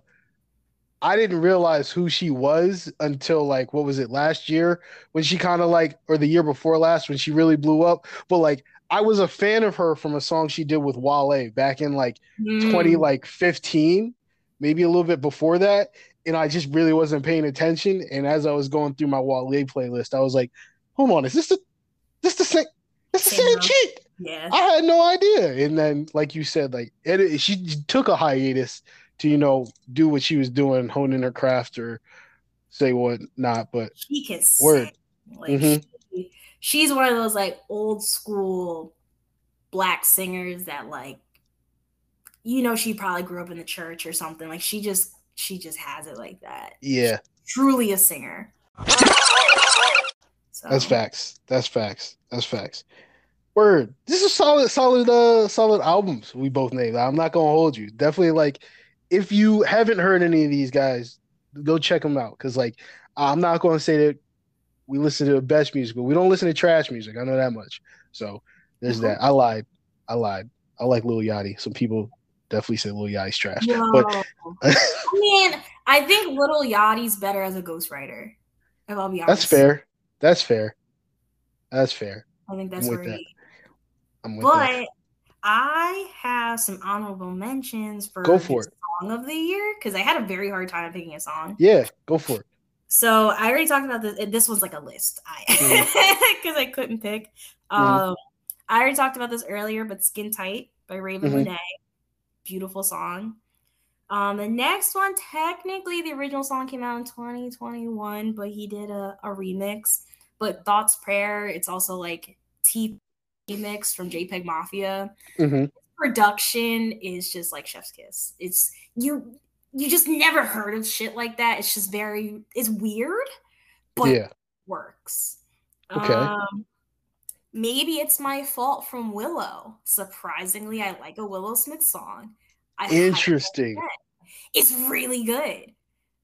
I didn't realize who she was until like what was it last year when she kind of like or the year before last when she really blew up. But like I was a fan of her from a song she did with Wale back in like 20
Mm,
like 15 maybe a little bit before that and i just really wasn't paying attention and as i was going through my wale playlist i was like hold on is this the this the same this the
Same
chick? i had no idea and then like you said like it, she took a hiatus to you know do what she was doing honing her craft or say what not but
she can
Word.
Like
Mhm.
She, she's one of those like old school black singers that like you know she probably grew up in the church or something. Like she just she just has it like that.
yeah
Truly a singer. So
That's facts. That's facts. That's facts. Word. This is solid, solid, uh, solid albums we both named. I'm not gonna hold you. Definitely, like, if you haven't heard any of these guys, go check them out. Cause like, I'm not gonna say that we listen to the best music, but we don't listen to trash music. I know that much. So there's
Mhm.
that. I lied. I lied. I like Lil Yachty. Some people definitely say Lil Yachty's trash,
Yo.
but
I mean, I think Little Yachty's better as a ghostwriter. If I'll be honest.
that's fair. That's fair. That's fair.
I think that's where
that. I'm with that.
But I have some honorable mentions for
Go for
the song of the year because I had a very hard time picking a song.
Yeah, go for it.
So I already talked about this. This one's like a list, I because I couldn't pick. Um, I already talked about this earlier, but "Skin Tight" by Ravyn
Mhm.
Lenae, beautiful song. Um, the next one, technically, the original song came out in 2021, but he did a, a remix. But "Thoughts Prayer," it's also like T remix from JPEG Mafia
hmm
production is just like chef's kiss. It's you you just never heard of shit like that. It's just very it's weird, but
Yeah.
works.
Okay.
Um, maybe it's my fault from Willow. Surprisingly, I like a Willow Smith song. I
Interesting.
It's really good.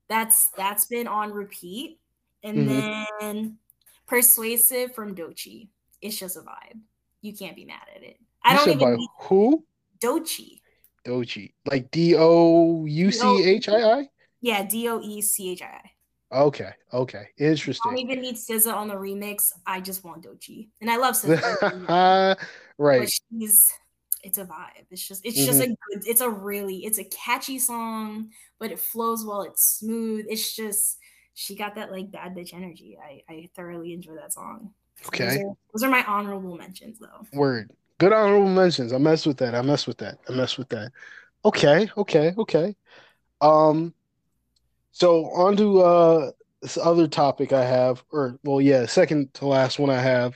That's that's been on repeat. And mm-hmm. then Persuasive from Doechii. It's just a vibe. You can't be mad at it. I
don't even need who?
Doechii.
Doechii. Like D O U C H I I?
Yeah, D O E C H I I.
Okay, okay, interesting.
I don't even need SZA on the remix. I just want Doechii, and I love SZA.
right. But
she's it's a vibe. It's just it's mm-hmm. just a good. It's a really it's a catchy song, but it flows well. It's smooth. It's just she got that like bad bitch energy. I I thoroughly enjoy that song.
Okay.
Those are, those are my honorable mentions, though.
Word. Good honorable mentions. I mess with that. I mess with that. I mess with that. Okay. Okay. Okay. Um. So on to uh this other topic I have, or well, yeah, second to last one I have.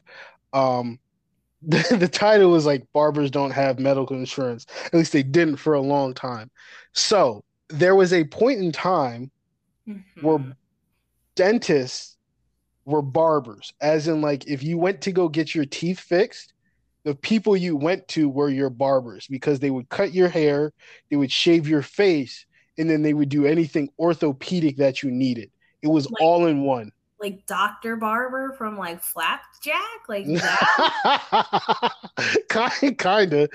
Um, the, the title is like barbers don't have medical insurance. At least they didn't for a long time. So there was a point in time mm-hmm. where dentists were barbers, as in like if you went to go get your teeth fixed, the people you went to were your barbers because they would cut your hair, they would shave your face, and then they would do anything orthopedic that you needed. It was like, all in one.
Like Dr. Barber from like Flapjack, like that.
kind, kinda,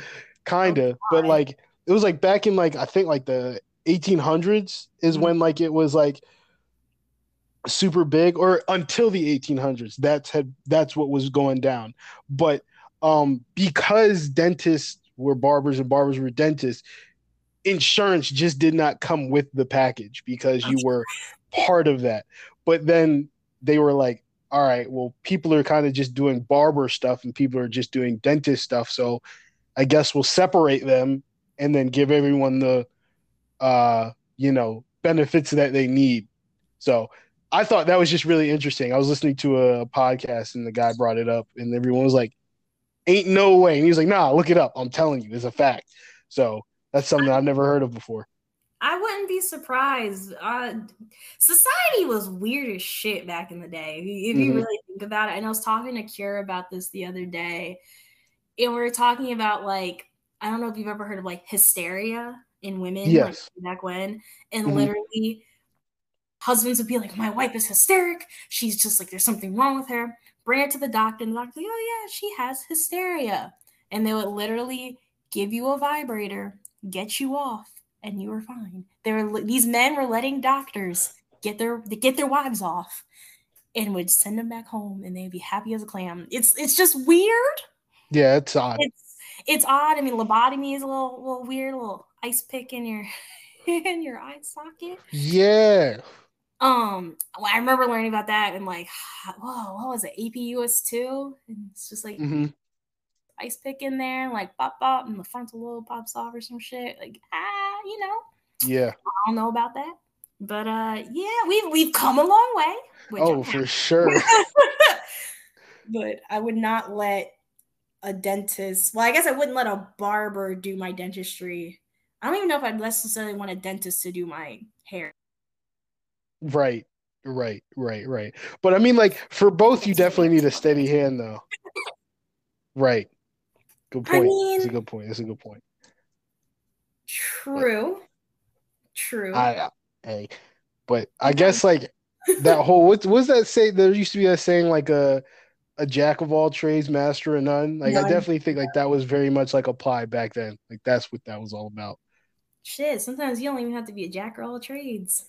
kinda, oh, but like it was like back in like I think like the 1800s is mm-hmm. when like it was like super big or until the 1800s that's had that's what was going down but um because dentists were barbers and barbers were dentists insurance just did not come with the package because you were part of that. But then they were like all right well people are kind of just doing barber stuff and people are just doing dentist stuff so i guess we'll separate them and then give everyone the uh you know benefits that they need. So I thought that was just really interesting. I was listening to a podcast and the guy brought it up, and everyone was like, "Ain't no way!" And he's like, "Nah, look it up. I'm telling you, it's a fact." So that's something I, have never heard of before.
I wouldn't be surprised. Uh, society was weird as shit back in the day. If you, mm-hmm. really think about it, and I was talking to Cure about this the other day, and we were talking about like I don't know if you've ever heard of like hysteria in women,
yes,
like back when, and mm-hmm. literally husbands would be like, My wife is hysteric. She's just like, there's something wrong with her. Bring her to the doctor. And the doctor's like, Oh, yeah, she has hysteria. And they would literally give you a vibrator, get you off, and you were fine. They were, these men were letting doctors get their get their wives off and would send them back home and they'd be happy as a clam. It's it's just weird.
Yeah, it's odd.
It's it's odd. I mean, lobotomy is a little, little weird, a little ice pick in your in your eye socket.
Yeah.
Um, I remember learning about that and like, whoa, what was it? AP US two, and it's just like mm-hmm. ice pick in there, and like pop pop, and the frontal lobe pops off or some shit. Like, ah, you know.
Yeah. I
don't know about that, but uh, yeah, we've we've come a long way.
Oh, for sure.
but I would not let a dentist. Well, I guess I wouldn't let a barber do my dentistry. I don't even know if I'd necessarily want a dentist to do my hair.
Right, right, right, right. But I mean, like for both, you definitely need a steady hand, though. Right. Good point. I mean, That's a good point. That's a good point.
True. But, true.
I, hey, but I guess like that whole what was that say? There used to be a saying like a a jack of all trades, master of none. Like none. I definitely think like that was very much like applied back then. Like that's what that was all about.
Shit, sometimes you don't even have to be a jack of all trades.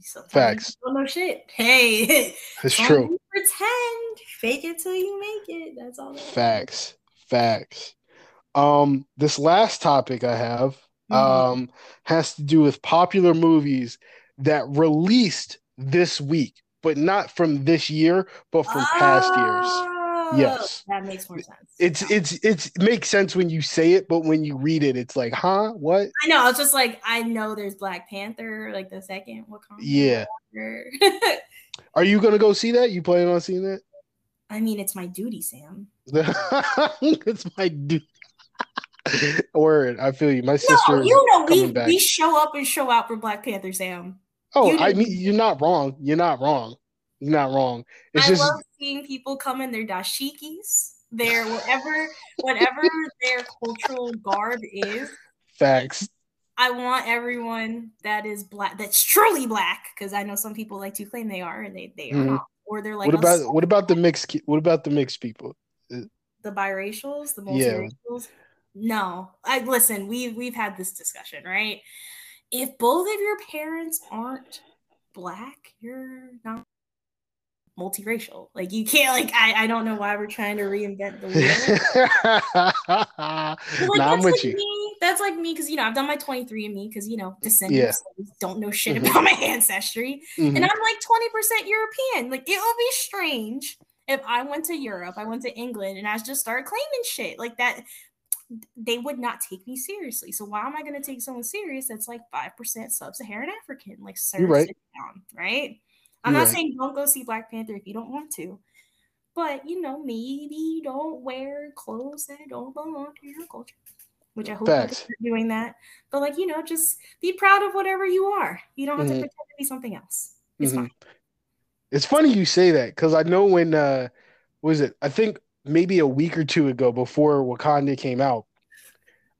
Sometimes Facts.
Oh no shit. Hey,
it's true.
Pretend, fake it till you make it. That's all. That
Facts. Facts. Um, this last topic I have mm-hmm. um has to do with popular movies that released this week, but not from this year, but from oh. past years. Yes,
that makes more sense.
It's it's it's it makes sense when you say it, but when you read it, it's like, huh, what?
I know. It's just like I know there's Black Panther, like the second Wakanda.
Yeah. Are you gonna go see that? You planning on seeing that?
I mean, it's my duty, Sam.
it's my duty. Word, I feel you. My sister. No,
you know, we back. we show up and show out for Black Panther, Sam.
Oh, you I mean, you're not wrong. You're not wrong. Not wrong. It's I just
love seeing people come in their dashikis, their whatever whatever their cultural garb is.
Facts.
I want everyone that is black, that's truly black, because I know some people like to claim they are, and they they are mm-hmm. not, or they're like.
What about what about the mixed? What about the mixed people?
The biracials, the multiracials. Yeah. No, I listen. We we've had this discussion, right? If both of your parents aren't black, you're not multiracial. Like you can't like I, I don't know why we're trying to reinvent the wheel. like, nah, I'm with like you. Me. That's like me because you know I've done my 23andMe because you know descendants yeah. don't know shit mm-hmm. about my ancestry, mm-hmm. and I'm like 20% European. Like it would be strange if I went to Europe, I went to England, and I just started claiming shit like that. They would not take me seriously. So why am I going to take someone serious that's like five percent sub-Saharan African? Like, sir, right. down, right? I'm not saying don't go see Black Panther if you don't want to, but you know, maybe don't wear clothes that don't belong to your culture. Which I hope you're doing that. But like, you know, just be proud of whatever you are. You don't have mm-hmm. to pretend to be something else. It's mm-hmm. fine.
It's funny you say that because I know when uh was it? I think maybe a week or two ago before Wakanda came out,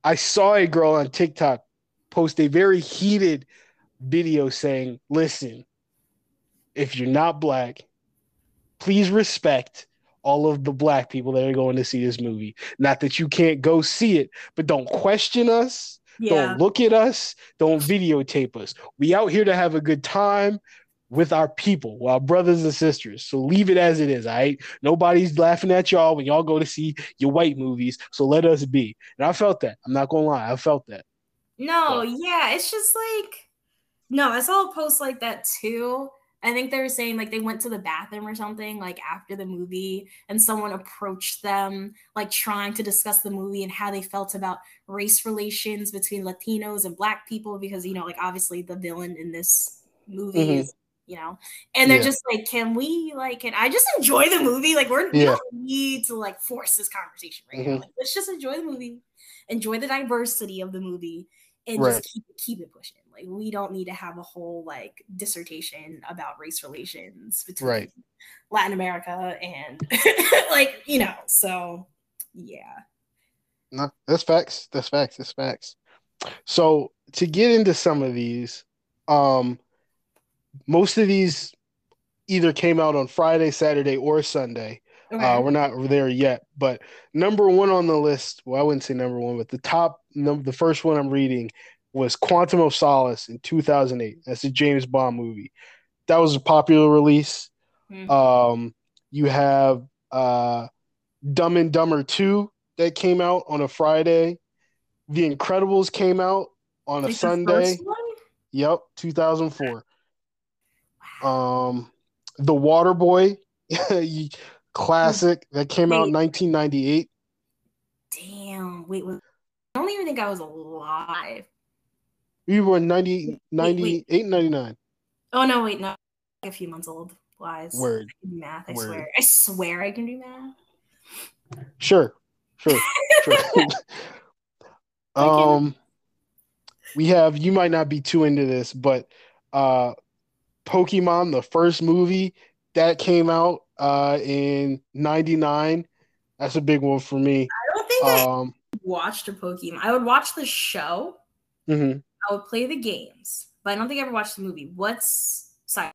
I saw a girl on TikTok post a very heated video saying, Listen, if you're not black, please respect all of the black people that are going to see this movie. Not that you can't go see it, but don't question us. Yeah. Don't look at us. Don't videotape us. We out here to have a good time with our people, our brothers and sisters. So leave it as it is, all right? Nobody's laughing at y'all when y'all go to see your white movies. So let us be. And I felt that. I'm not gonna lie, I felt that.
No, yeah, it's just like no, I saw a post like that too. I think they were saying like they went to the bathroom or something like after the movie and someone approached them like trying to discuss the movie and how they felt about race relations between Latinos and black people because you know like obviously the villain in this movie mm-hmm. is you know and they're yeah. just like can we like can i just enjoy the movie like we're yeah. we don't need to like force this conversation right mm-hmm. now like, let's just enjoy the movie enjoy the diversity of the movie and right. just keep keep it pushing like we don't need to have a whole like dissertation about race relations between right. Latin America and like, you know, so yeah.
No, that's facts. That's facts. That's facts. So to get into some of these, um, most of these either came out on Friday, Saturday, or Sunday. Okay. Uh, we're not there yet, but number one on the list. Well, I wouldn't say number one, but the top, number, the first one I'm reading was Quantum of Solace in 2008. That's a James Bond movie. That was a popular release. Mm-hmm. Um, you have uh, Dumb and Dumber 2 that came out on a Friday. The Incredibles came out on a Sunday. Yep, 2004. Wow. Um, The Water Boy, classic that came wait. out in 1998.
Damn, wait, wait, I don't even think I was alive.
You were 90, 98, wait, wait. 99.
Oh, no, wait, no. A few months old. Wise. Word. I can do math, I Word. swear. I swear I can do math.
Sure. Sure. sure. um, we have, you might not be too into this, but uh, Pokemon, the first movie that came out uh, in 99. That's a big one for me.
I don't think um, I watched a Pokemon. I would watch the show. Mm-hmm. I would play the games, but I don't think I ever watched the movie. What's sorry,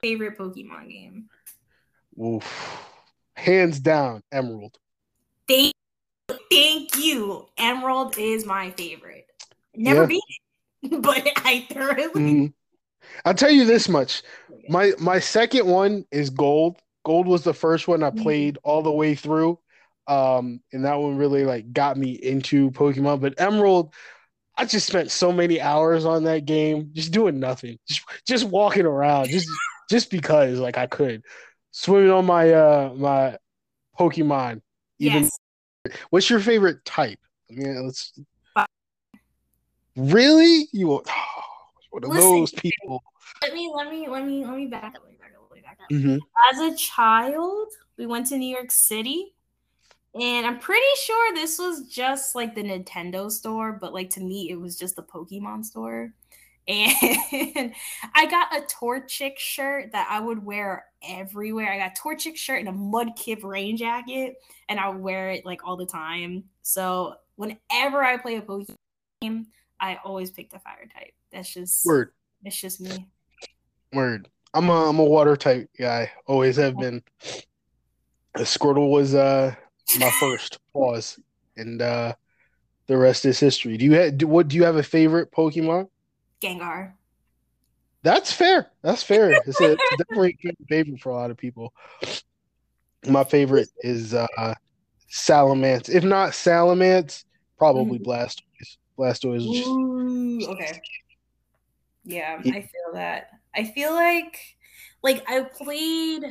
favorite Pokemon game?
Oof. Hands down, Emerald.
Thank, thank you. Emerald is my favorite. Never yeah. beat it, but I thoroughly. Mm-hmm.
I'll tell you this much. My my second one is Gold. Gold was the first one I mm-hmm. played mm-hmm. all the way through. Um, and that one really like got me into Pokemon. But Emerald, I just spent so many hours on that game, just doing nothing, just just walking around, just just because like I could, swimming on my uh my Pokemon. Even yes. what's your favorite type? I mean, let's. Really, you oh, one of Listen, those people.
Let me let me let me let me back up. Let me back up. Let me back up. Mm-hmm. As a child, we went to New York City and I'm pretty sure this was just like the Nintendo store, but like to me, it was just the Pokemon store. And I got a Torchic shirt that I would wear everywhere. I got a Torchic shirt and a Mudkip rain jacket, and I would wear it like all the time. So whenever I play a Pokemon game, I always pick the fire type. That's just
Word.
It's just me.
Word. I'm a I'm a water type guy. Always have been. Squirtle was uh my first pause, and uh the rest is history. Do you have do, what? Do you have a favorite Pokemon?
Gengar.
That's fair. That's fair. It's, a, it's definitely a favorite for a lot of people. My favorite is uh Salamence. If not Salamence, probably
Mhm.
Blastoise. Blastoise
Ooh, okay. Yeah, I feel that. I feel like like I played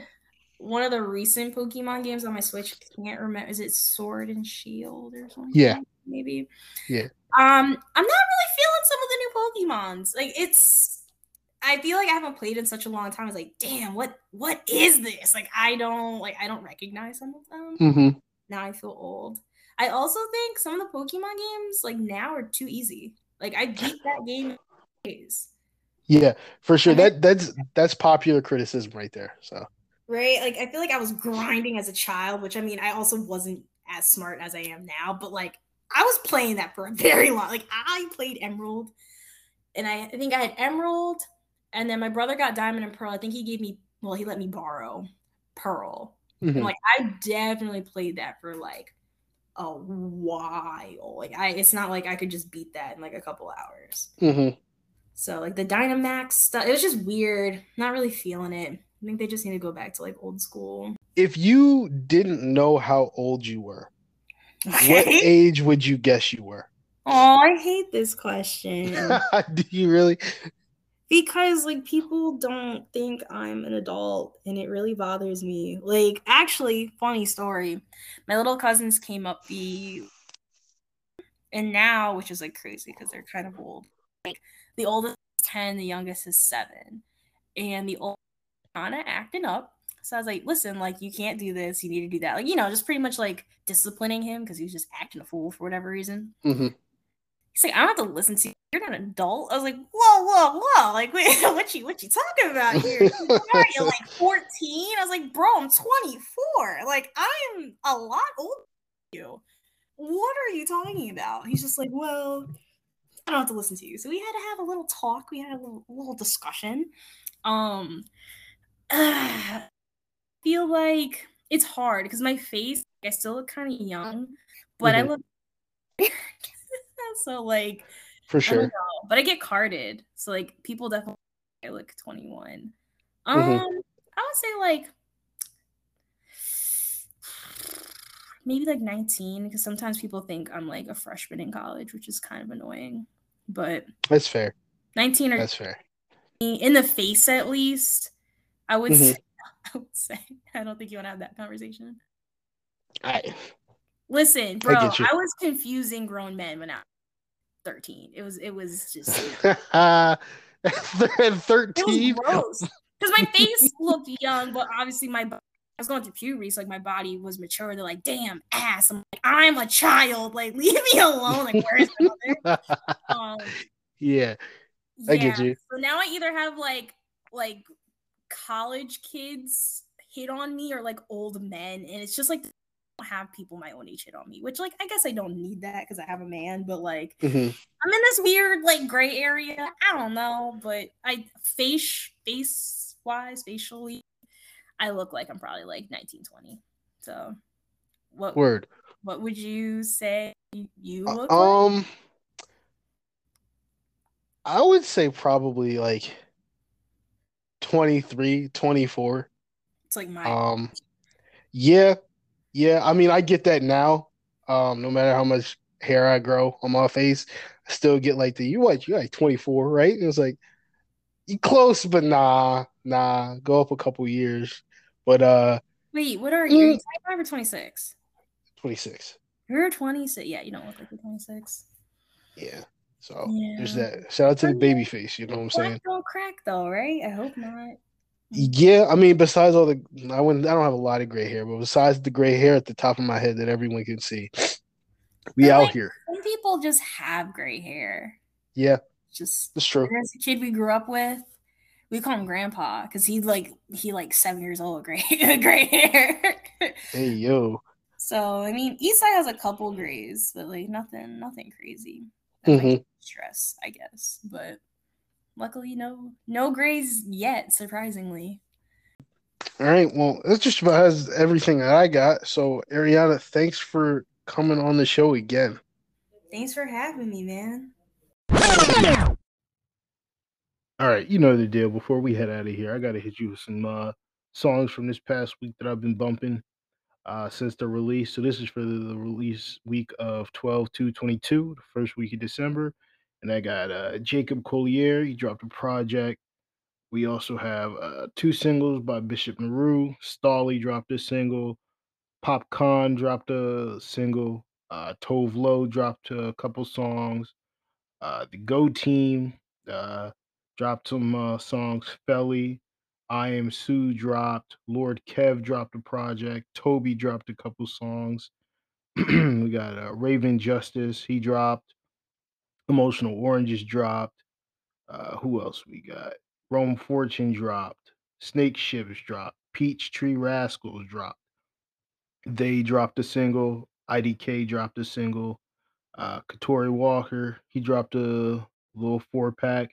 one of the recent Pokemon games on my Switch. I can't remember. Is it Sword and Shield or something?
Yeah.
Maybe.
Yeah.
Um, I'm not really feeling some of the new Pokemons. Like it's I feel like I haven't played in such a long time. It's like, damn, what what is this? Like I don't like I don't recognize some of them.
Mm-hmm.
Now I feel old. I also think some of the Pokemon games like now are too easy. Like I beat that game in days.
Yeah, for sure. That that's that's popular criticism right there. So
Right? Like I feel like I was grinding as a child, which I mean I also wasn't as smart as I am now, but like I was playing that for a very long like I played Emerald and I, I think I had Emerald and then my brother got Diamond and Pearl. I think he gave me well, he let me borrow Pearl.
mhm.
And like I definitely played that for like a while. Like I it's not like I could just beat that in like a couple hours.
Mhm.
So like the Dynamax stuff, it was just weird. Not really feeling it. I think they just need to go back to like old school.
if you didn't know how old you were, what age would you guess you were?
Oh, I hate this question.
Do you really?
because like people don't think I'm an adult and it really bothers me. Like actually, funny story. My little cousins came up the and now, which is like crazy because they're kind of old. Like the oldest is 10, the youngest is 7. And the old kind of acting up. So I was like, listen, like you can't do this, you need to do that. Like, you know, just pretty much like disciplining him because he was just acting a fool for whatever reason.
hmm
He's like, I don't have to listen to you. You're not an adult. I was like, whoa, whoa, whoa. Like, wait, what you what you talking about here? Are you like 14? I was like, bro, I'm 24. Like, I'm a lot older than you. What are you talking about? He's just like, well, I don't have to listen to you. So we had to have a little talk. We had a little, little discussion. Um, I feel like it's hard because my face, I still look kind of young, but I
Mhm.
look so like
For
I
sure.
know, but I get carded, so like people definitely I look 21. Um,
Mhm.
I would say like maybe like 19 because sometimes people think I'm like a freshman in college, which is kind of annoying. But
That's fair.
19 or
That's fair.
in the face at least, I would
Mhm.
say I would say I don't think you want to have that conversation.
I
Listen, bro,
get you.
I was confusing grown men when I was 13. It was it was just
At
It
thirteen.
gross. Because my face looked young, but obviously my I was going through puberty, so like my body was mature. They're like, damn ass. I'm like, I'm a child. Like, leave me alone. Like, where's my mother? Um,
yeah. I get you.
So now I either have like like college kids hit on me or like old men, and it's just like I don't have people my own age hit on me, which like I guess I don't need that because I have a man, but like
Mhm.
I'm in this weird like gray area. I don't know, but I face face wise, facially, I look like I'm probably like 19, 20. So what
Word.
what would you say you look like?
Um, I would say probably like 23, 24.
It's like my
Um, yeah, yeah. I mean, I get that now. Um, no matter how much hair I grow on my face, I still get like the you what you like 24, right? And it's like you close, but nah, nah. Go up a couple years, but uh,
wait, what are you? Are you
Mm.
25 or 26?
26.
You're 26. Yeah, you don't look like you're 26.
Yeah. So there's that. Shout out to the baby face. You know what I'm saying?
Don't crack though, right? I hope not.
Yeah, I mean, besides all the, I wouldn't, I don't have a lot of gray hair, but besides the gray hair at the top of my head that everyone can see, we
But,
out
like,
here.
Some people just have gray hair.
Yeah,
Just
That's true.
there's a kid we grew up with. We call him Grandpa because he's like he like seven years old, gray gray hair.
Hey yo.
so I mean, Eastside has a couple grays, but like nothing, nothing crazy. That
Mhm.
be Stress, I guess, but luckily no no grays yet. Surprisingly,
All right. Well, that's just about has everything that I got. So Ariana, thanks for coming on the show again.
thanks for having me, man.
All right, you know the deal. Before we head out of here, I gotta hit you with some uh, songs from this past week that I've been bumping uh, since the release. So this is for the, release week of 12 to 22, the first week of December. And I got uh, Jacob Collier. He dropped a project. We also have uh, two singles by Bishop Nehru. Stolly dropped a single. Popcorn dropped a single. Uh, Tove Lo dropped a couple songs. Uh, the Go Team uh, dropped some uh, songs. Felly, I Am Sue dropped. Lord Kev dropped a project. Toby dropped a couple songs. we got uh, Raven Justice. He dropped. Emotional Oranges dropped. Uh, who else we got? Rome Fortune dropped. Snakehips dropped. Peach Tree Rascals dropped. They dropped a single. IDK dropped a single. Uh, Katori Walker, he dropped a little four pack.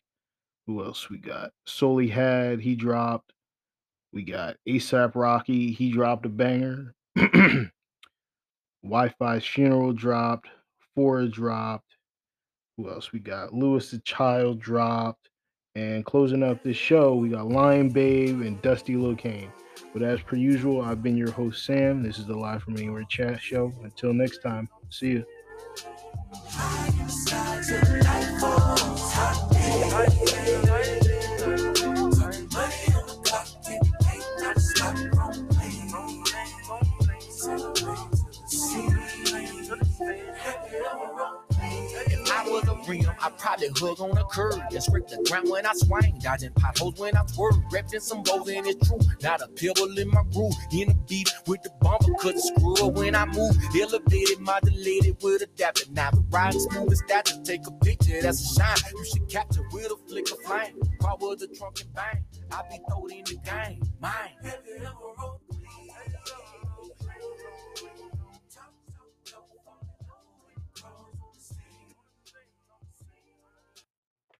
Who else we got? Soli had, he dropped. We got ASAP Rocky, he dropped a banger. Wi Fi's funeral dropped. Four dropped. Who else we got? Louis the Child dropped. And closing up this show, we got Lion Babe and Dusty Locane. But as per usual, I've been your host, Sam. This is the Live from Anywhere chat show. Until next time, see you.
If rim, I'd probably hug on a curb and scrape the ground when I swing, dodging potholes when I swerve, wrapped in some gold and it's true. Not a pebble in my groove, in the beat with the bumper, cut screw up when I move. Elevated, modulated with a adapter. Now the riding smooth as that to take a picture, that's a shine. You should capture with a flick of flame. Power the trunk and bang. I be throwed in the game, mine.